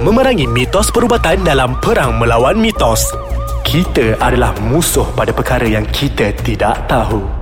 memerangi mitos perubatan dalam perang melawan mitos. Kita adalah musuh pada perkara yang kita tidak tahu.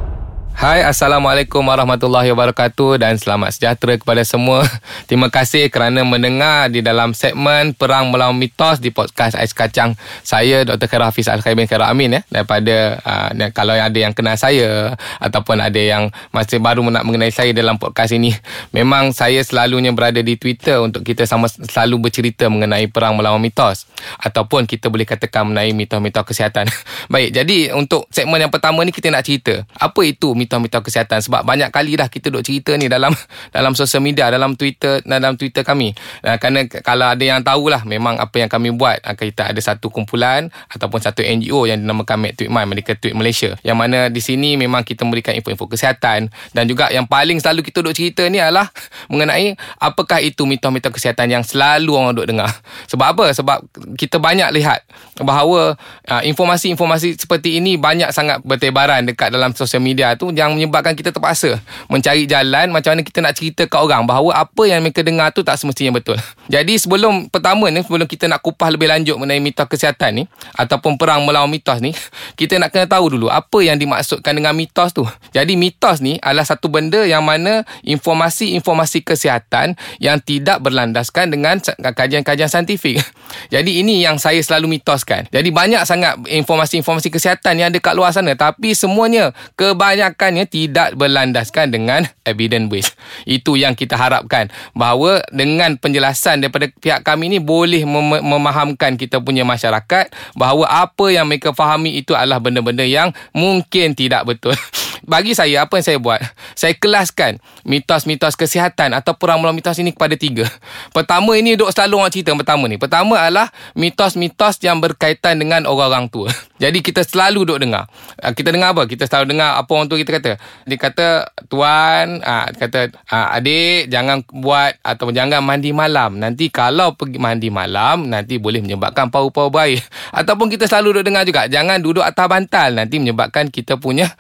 Hai Assalamualaikum warahmatullahi wabarakatuh dan selamat sejahtera kepada semua. Terima kasih kerana mendengar di dalam segmen Perang Melawan Mitos di podcast Ais Kacang. Saya Dr. Khair Hafiz Al-Khair bin Khair Amin ya daripada uh, kalau ada yang kenal saya ataupun ada yang masih baru nak mengenai saya dalam podcast ini. Memang saya selalunya berada di Twitter untuk kita sama selalu bercerita mengenai Perang Melawan Mitos ataupun kita boleh katakan mengenai mitos-mitos kesihatan. Baik, jadi untuk segmen yang pertama ni kita nak cerita apa itu mitos mitos-mitos kesihatan. Sebab banyak kali dah kita duk cerita ni dalam dalam sosial media dalam Twitter dalam Twitter kami. Uh, kerana kalau ada yang tahulah memang apa yang kami buat uh, kita ada satu kumpulan ataupun satu NGO yang dinamakan Make Tweet My Medical Tweet Malaysia. Yang mana di sini memang kita memberikan info-info kesihatan. Dan juga yang paling selalu kita duk cerita ni adalah mengenai apakah itu mitos-mitos kesihatan yang selalu orang duk dengar. Sebab apa? Sebab kita banyak lihat bahawa uh, informasi-informasi seperti ini banyak sangat bertebaran dekat dalam sosial media tu yang menyebabkan kita terpaksa mencari jalan macam mana kita nak cerita ke orang bahawa apa yang mereka dengar tu tak semestinya betul. Jadi sebelum pertama ni sebelum kita nak kupas lebih lanjut mengenai mitos kesihatan ni ataupun perang melawan mitos ni, kita nak kena tahu dulu apa yang dimaksudkan dengan mitos tu. Jadi mitos ni adalah satu benda yang mana informasi-informasi kesihatan yang tidak berlandaskan dengan kajian-kajian saintifik. Jadi ini yang saya selalu mitoskan. Jadi banyak sangat informasi-informasi kesihatan yang ada kat luar sana tapi semuanya kebanyakan kebenarannya tidak berlandaskan dengan evidence based. Itu yang kita harapkan bahawa dengan penjelasan daripada pihak kami ini boleh mem- memahamkan kita punya masyarakat bahawa apa yang mereka fahami itu adalah benda-benda yang mungkin tidak betul. Bagi saya apa yang saya buat? Saya kelaskan mitos-mitos kesihatan atau perang melawan mitos ini kepada tiga. Pertama ini duk selalu orang cerita pertama ni. Pertama adalah mitos-mitos yang berkaitan dengan orang-orang tua. Jadi kita selalu duk dengar. Ah, kita dengar apa? Kita selalu dengar apa orang tua kita kata. Dia kata tuan, ah, kata ah, adik jangan buat atau jangan mandi malam. Nanti kalau pergi mandi malam nanti boleh menyebabkan paru-paru bayi. Ataupun kita selalu duk dengar juga jangan duduk atas bantal nanti menyebabkan kita punya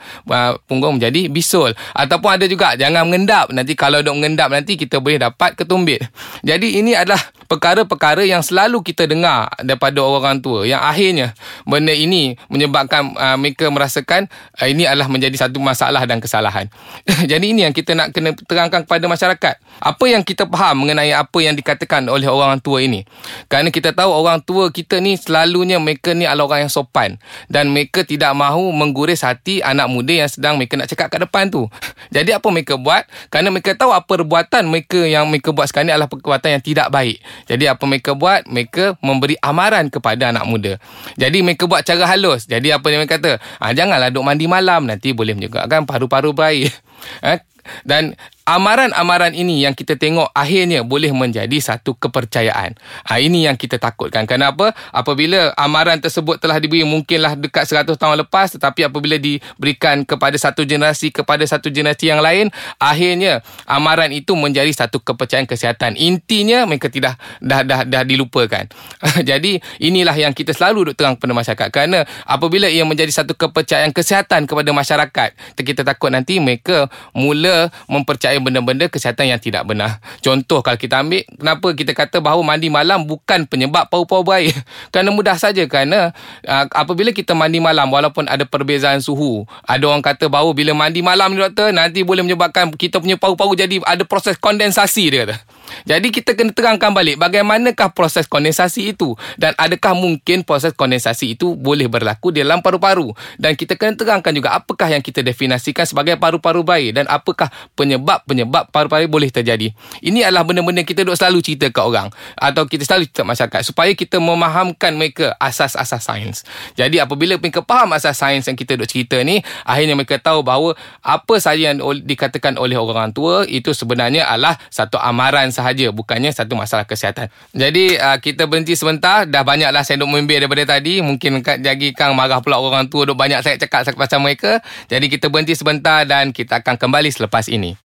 punggung menjadi bisul. Ataupun ada juga jangan mengendap. Nanti kalau duk mengendap nanti kita boleh dapat ketumbit. Jadi ini adalah perkara-perkara yang selalu kita dengar daripada orang tua yang akhirnya benda ini menyebabkan uh, mereka merasakan uh, ini adalah menjadi satu masalah dan kesalahan. Jadi ini yang kita nak kena terangkan kepada masyarakat. Apa yang kita faham mengenai apa yang dikatakan oleh orang tua ini. Kerana kita tahu orang tua kita ni selalunya mereka ni adalah orang yang sopan dan mereka tidak mahu mengguris hati anak muda yang sedang mereka nak cakap kat depan tu. Jadi apa mereka buat? Kerana mereka tahu apa perbuatan mereka yang mereka buat sekarang ni adalah perbuatan yang tidak baik. Jadi apa mereka buat? Mereka memberi amaran kepada anak muda. Jadi mereka buat cara halus. Jadi apa yang mereka kata? Ah, janganlah duk mandi malam. Nanti boleh menyebabkan paru-paru bayi. Eh? Dan amaran-amaran ini yang kita tengok akhirnya boleh menjadi satu kepercayaan. Ha, ini yang kita takutkan. Kenapa? Apabila amaran tersebut telah diberi mungkinlah dekat 100 tahun lepas tetapi apabila diberikan kepada satu generasi kepada satu generasi yang lain, akhirnya amaran itu menjadi satu kepercayaan kesihatan. Intinya mereka tidak dah dah dah dilupakan. Jadi inilah yang kita selalu duk terang kepada masyarakat kerana apabila ia menjadi satu kepercayaan kesihatan kepada masyarakat, kita takut nanti mereka mula mempercayai benda-benda kesihatan yang tidak benar. Contoh kalau kita ambil, kenapa kita kata bahawa mandi malam bukan penyebab paru-paru bayi? Kerana mudah saja kerana uh, apabila kita mandi malam walaupun ada perbezaan suhu, ada orang kata bahawa bila mandi malam ni doktor nanti boleh menyebabkan kita punya paru-paru jadi ada proses kondensasi dia kata. Jadi kita kena terangkan balik bagaimanakah proses kondensasi itu? Dan adakah mungkin proses kondensasi itu boleh berlaku di dalam paru-paru? Dan kita kena terangkan juga apakah yang kita definisikan sebagai paru-paru bayi? Dan apakah penyebab penyebab paru-paru boleh terjadi. Ini adalah benda-benda kita duk selalu cerita ke orang. Atau kita selalu cerita masyarakat. Supaya kita memahamkan mereka asas-asas sains. Jadi apabila mereka faham asas sains yang kita duk cerita ni, akhirnya mereka tahu bahawa apa sahaja yang dikatakan oleh orang tua itu sebenarnya adalah satu amaran sahaja bukannya satu masalah kesihatan. Jadi uh, kita berhenti sebentar, dah banyaklah saya duk membir daripada tadi, mungkin jadi Kang marah pula orang tua duk banyak saya cakap pasal mereka. Jadi kita berhenti sebentar dan kita akan kembali selepas ini.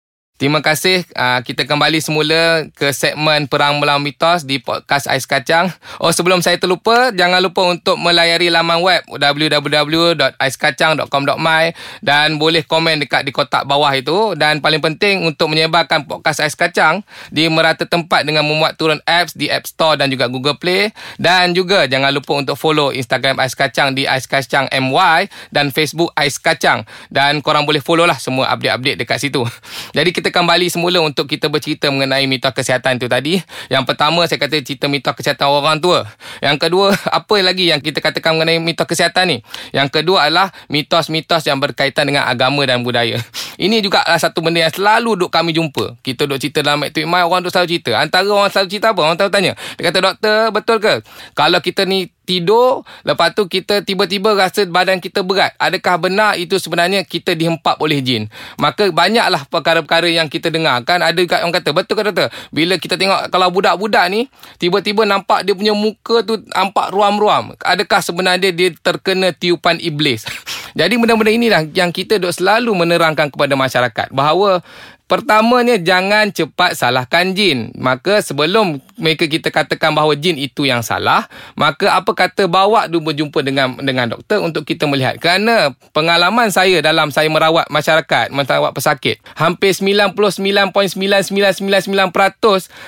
Terima kasih. Uh, Kita kembali semula Ke segmen Perang Melawan Mitos Di podcast Ais Kacang. Oh sebelum saya terlupa Jangan lupa untuk melayari laman web www.aiskacang.com.my Dan boleh komen dekat di kotak bawah itu. Dan paling penting Untuk menyebarkan podcast Ais Kacang Di merata tempat Dengan memuat turun apps Di App Store dan juga Google Play. Dan juga jangan lupa untuk follow Instagram Ais Kacang Di Ais Kacang MY Dan Facebook Ais Kacang. Dan korang boleh follow lah Semua update-update dekat situ. Jadi kita kembali semula untuk kita bercerita mengenai mitos kesihatan itu tadi. Yang pertama saya kata cerita mitos kesihatan orang tua. Yang kedua, apa lagi yang kita katakan mengenai mitos kesihatan ni? Yang kedua adalah mitos-mitos yang berkaitan dengan agama dan budaya. Ini juga adalah satu benda yang selalu duk kami jumpa. Kita duk cerita dalam Active Mind, orang duk selalu cerita. Antara orang selalu cerita apa? Orang tahu tanya. Dia kata, doktor, betul ke? Kalau kita ni tidur lepas tu kita tiba-tiba rasa badan kita berat. Adakah benar itu sebenarnya kita dihempap oleh jin? Maka banyaklah perkara-perkara yang kita dengar kan ada orang kata betul ke doktor? Bila kita tengok kalau budak-budak ni tiba-tiba nampak dia punya muka tu nampak ruam-ruam. Adakah sebenarnya dia terkena tiupan iblis? Jadi benda-benda inilah yang kita duk selalu menerangkan kepada masyarakat. Bahawa Pertamanya jangan cepat salahkan jin. Maka sebelum mereka kita katakan bahawa jin itu yang salah, maka apa kata bawa dulu berjumpa dengan dengan doktor untuk kita melihat. Kerana pengalaman saya dalam saya merawat masyarakat, merawat pesakit, hampir 99.9999%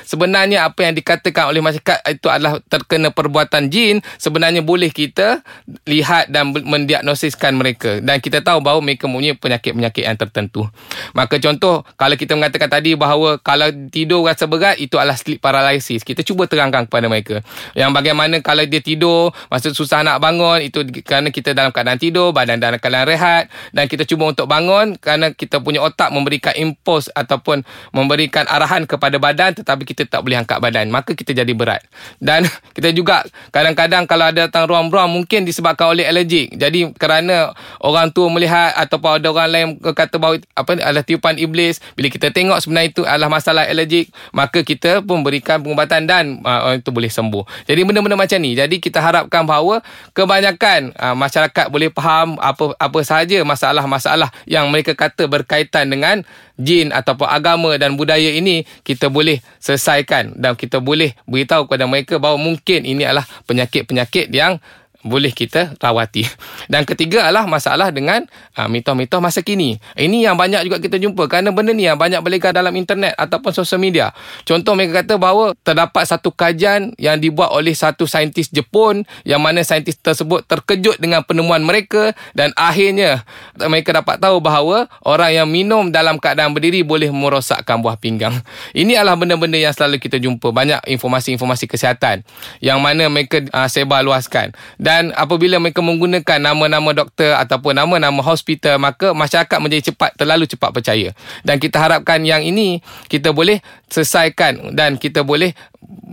sebenarnya apa yang dikatakan oleh masyarakat itu adalah terkena perbuatan jin, sebenarnya boleh kita lihat dan mendiagnosiskan mereka. Dan kita tahu bahawa mereka mempunyai penyakit-penyakit yang tertentu. Maka contoh, kalau kalau kita mengatakan tadi bahawa kalau tidur rasa berat itu adalah sleep paralysis. Kita cuba terangkan kepada mereka. Yang bagaimana kalau dia tidur masa susah nak bangun itu kerana kita dalam keadaan tidur badan dalam keadaan rehat dan kita cuba untuk bangun kerana kita punya otak memberikan impuls ataupun memberikan arahan kepada badan tetapi kita tak boleh angkat badan. Maka kita jadi berat. Dan kita juga kadang-kadang kalau ada datang ruam-ruam mungkin disebabkan oleh alergik. Jadi kerana orang tua melihat ataupun ada orang lain kata bahawa apa adalah tiupan iblis bila kita tengok sebenarnya itu adalah masalah alergik, maka kita pun berikan pengubatan dan uh, itu boleh sembuh. Jadi benda-benda macam ni. Jadi kita harapkan bahawa kebanyakan uh, masyarakat boleh faham apa apa sahaja masalah-masalah yang mereka kata berkaitan dengan jin ataupun agama dan budaya ini kita boleh selesaikan dan kita boleh beritahu kepada mereka bahawa mungkin ini adalah penyakit-penyakit yang boleh kita rawati. Dan ketiga adalah masalah dengan uh, mitos-mitos masa kini. Ini yang banyak juga kita jumpa kerana benda ni yang banyak beredar dalam internet ataupun sosial media. Contoh mereka kata bahawa terdapat satu kajian yang dibuat oleh satu saintis Jepun yang mana saintis tersebut terkejut dengan penemuan mereka dan akhirnya mereka dapat tahu bahawa orang yang minum dalam keadaan berdiri boleh merosakkan buah pinggang. Ini adalah benda-benda yang selalu kita jumpa. Banyak informasi-informasi kesihatan yang mana mereka uh, sebar luaskan. Dan dan apabila mereka menggunakan nama-nama doktor ataupun nama-nama hospital maka masyarakat menjadi cepat terlalu cepat percaya dan kita harapkan yang ini kita boleh selesaikan dan kita boleh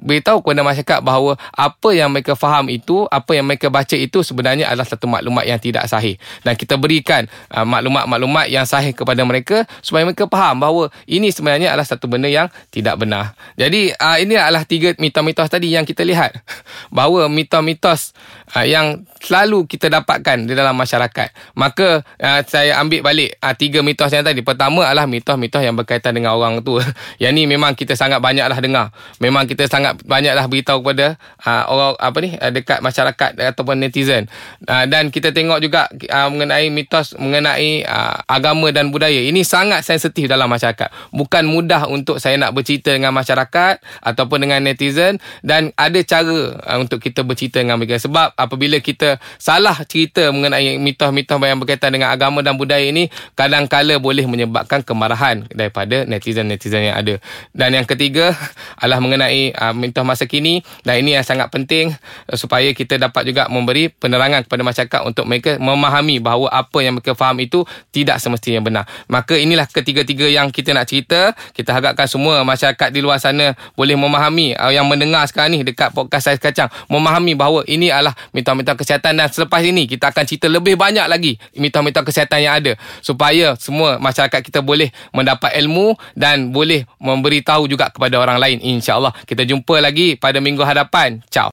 beritahu kepada masyarakat bahawa apa yang mereka faham itu, apa yang mereka baca itu sebenarnya adalah satu maklumat yang tidak sahih. Dan kita berikan uh, maklumat-maklumat yang sahih kepada mereka supaya mereka faham bahawa ini sebenarnya adalah satu benda yang tidak benar. Jadi uh, ini adalah tiga mitos-mitos tadi yang kita lihat. Bahawa mitos-mitos uh, yang selalu kita dapatkan di dalam masyarakat. Maka uh, saya ambil balik uh, tiga mitos yang tadi. Pertama adalah mitos-mitos yang berkaitan dengan orang tua. yang ni memang kita sangat banyaklah dengar. Memang kita sangat banyaklah beritahu kepada uh, orang apa ni uh, dekat masyarakat ataupun netizen. Uh, dan kita tengok juga uh, mengenai mitos mengenai uh, agama dan budaya. Ini sangat sensitif dalam masyarakat. Bukan mudah untuk saya nak bercerita dengan masyarakat ataupun dengan netizen dan ada cara uh, untuk kita bercerita dengan mereka sebab apabila kita salah cerita mengenai mitos-mitos yang berkaitan dengan agama dan budaya ini kadang-kala boleh menyebabkan kemarahan daripada netizen-netizen yang ada. Dan yang ketiga adalah mengenai uh, mitos masa kini dan ini yang sangat penting uh, supaya kita dapat juga memberi penerangan kepada masyarakat untuk mereka memahami bahawa apa yang mereka faham itu tidak semestinya benar. Maka inilah ketiga-tiga yang kita nak cerita. Kita harapkan semua masyarakat di luar sana boleh memahami uh, yang mendengar sekarang ni dekat podcast Saiz Kacang memahami bahawa ini adalah mitos-mitos kesihatan dan selepas ini kita akan cerita lebih banyak lagi mitos-mitos kesihatan yang ada supaya semua masyarakat kita boleh mendapat ilmu dan boleh memberitahu juga kepada orang lain insya-Allah. Kita jumpa lagi pada minggu hadapan. Ciao.